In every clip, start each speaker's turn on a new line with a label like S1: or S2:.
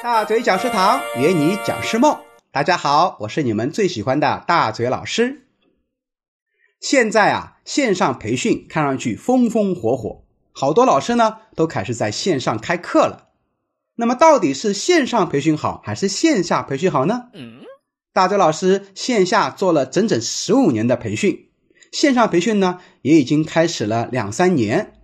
S1: 大嘴讲师堂约你讲师梦，大家好，我是你们最喜欢的大嘴老师。现在啊，线上培训看上去风风火火，好多老师呢都开始在线上开课了。那么，到底是线上培训好还是线下培训好呢？嗯，大嘴老师线下做了整整十五年的培训，线上培训呢也已经开始了两三年。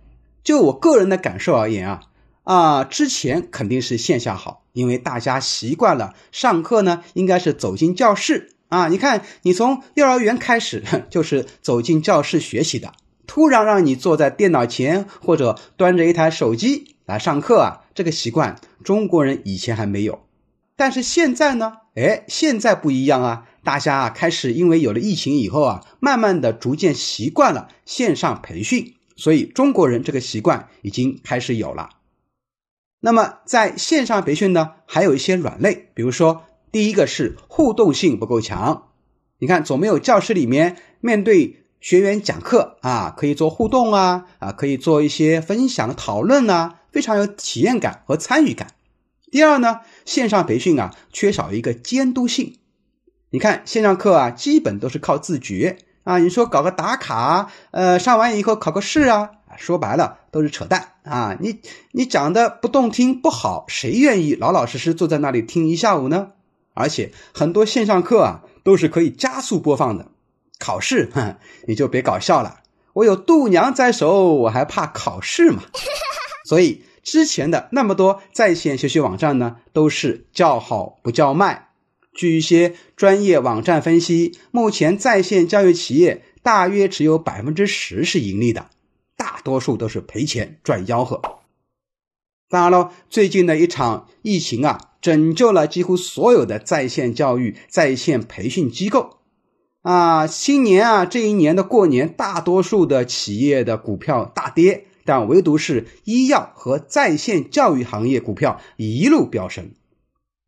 S1: 就我个人的感受而言啊。啊，之前肯定是线下好，因为大家习惯了上课呢，应该是走进教室啊。你看，你从幼儿园开始 就是走进教室学习的，突然让你坐在电脑前或者端着一台手机来上课啊，这个习惯中国人以前还没有。但是现在呢，哎，现在不一样啊，大家啊开始因为有了疫情以后啊，慢慢的逐渐习惯了线上培训，所以中国人这个习惯已经开始有了。那么在线上培训呢，还有一些软肋，比如说第一个是互动性不够强。你看，总没有教室里面面对学员讲课啊，可以做互动啊，啊，可以做一些分享讨论啊，非常有体验感和参与感。第二呢，线上培训啊，缺少一个监督性。你看线上课啊，基本都是靠自觉啊，你说搞个打卡，呃，上完以后考个试啊。说白了都是扯淡啊！你你讲的不动听不好，谁愿意老老实实坐在那里听一下午呢？而且很多线上课啊都是可以加速播放的。考试，哼，你就别搞笑了。我有度娘在手，我还怕考试吗？所以之前的那么多在线学习网站呢，都是叫好不叫卖。据一些专业网站分析，目前在线教育企业大约只有百分之十是盈利的。多数都是赔钱赚吆喝。当然了，最近的一场疫情啊，拯救了几乎所有的在线教育、在线培训机构啊。新年啊，这一年的过年，大多数的企业的股票大跌，但唯独是医药和在线教育行业股票一路飙升。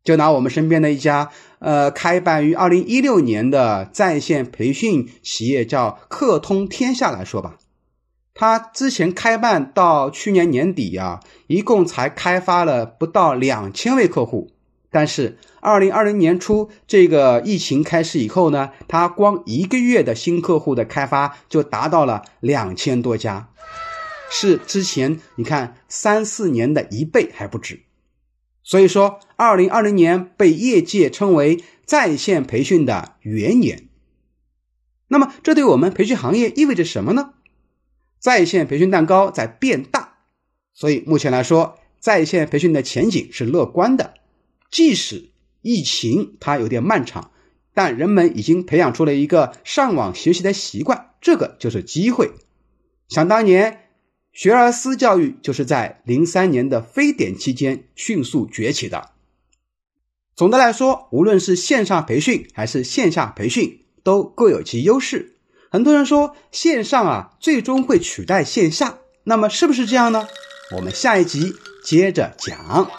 S1: 就拿我们身边的一家呃，开办于二零一六年的在线培训企业叫课通天下来说吧。他之前开办到去年年底呀，一共才开发了不到两千位客户。但是二零二零年初这个疫情开始以后呢，他光一个月的新客户的开发就达到了两千多家，是之前你看三四年的一倍还不止。所以说，二零二零年被业界称为在线培训的元年。那么，这对我们培训行业意味着什么呢？在线培训蛋糕在变大，所以目前来说，在线培训的前景是乐观的。即使疫情它有点漫长，但人们已经培养出了一个上网学习的习惯，这个就是机会。想当年，学而思教育就是在零三年的非典期间迅速崛起的。总的来说，无论是线上培训还是线下培训，都各有其优势。很多人说线上啊，最终会取代线下，那么是不是这样呢？我们下一集接着讲。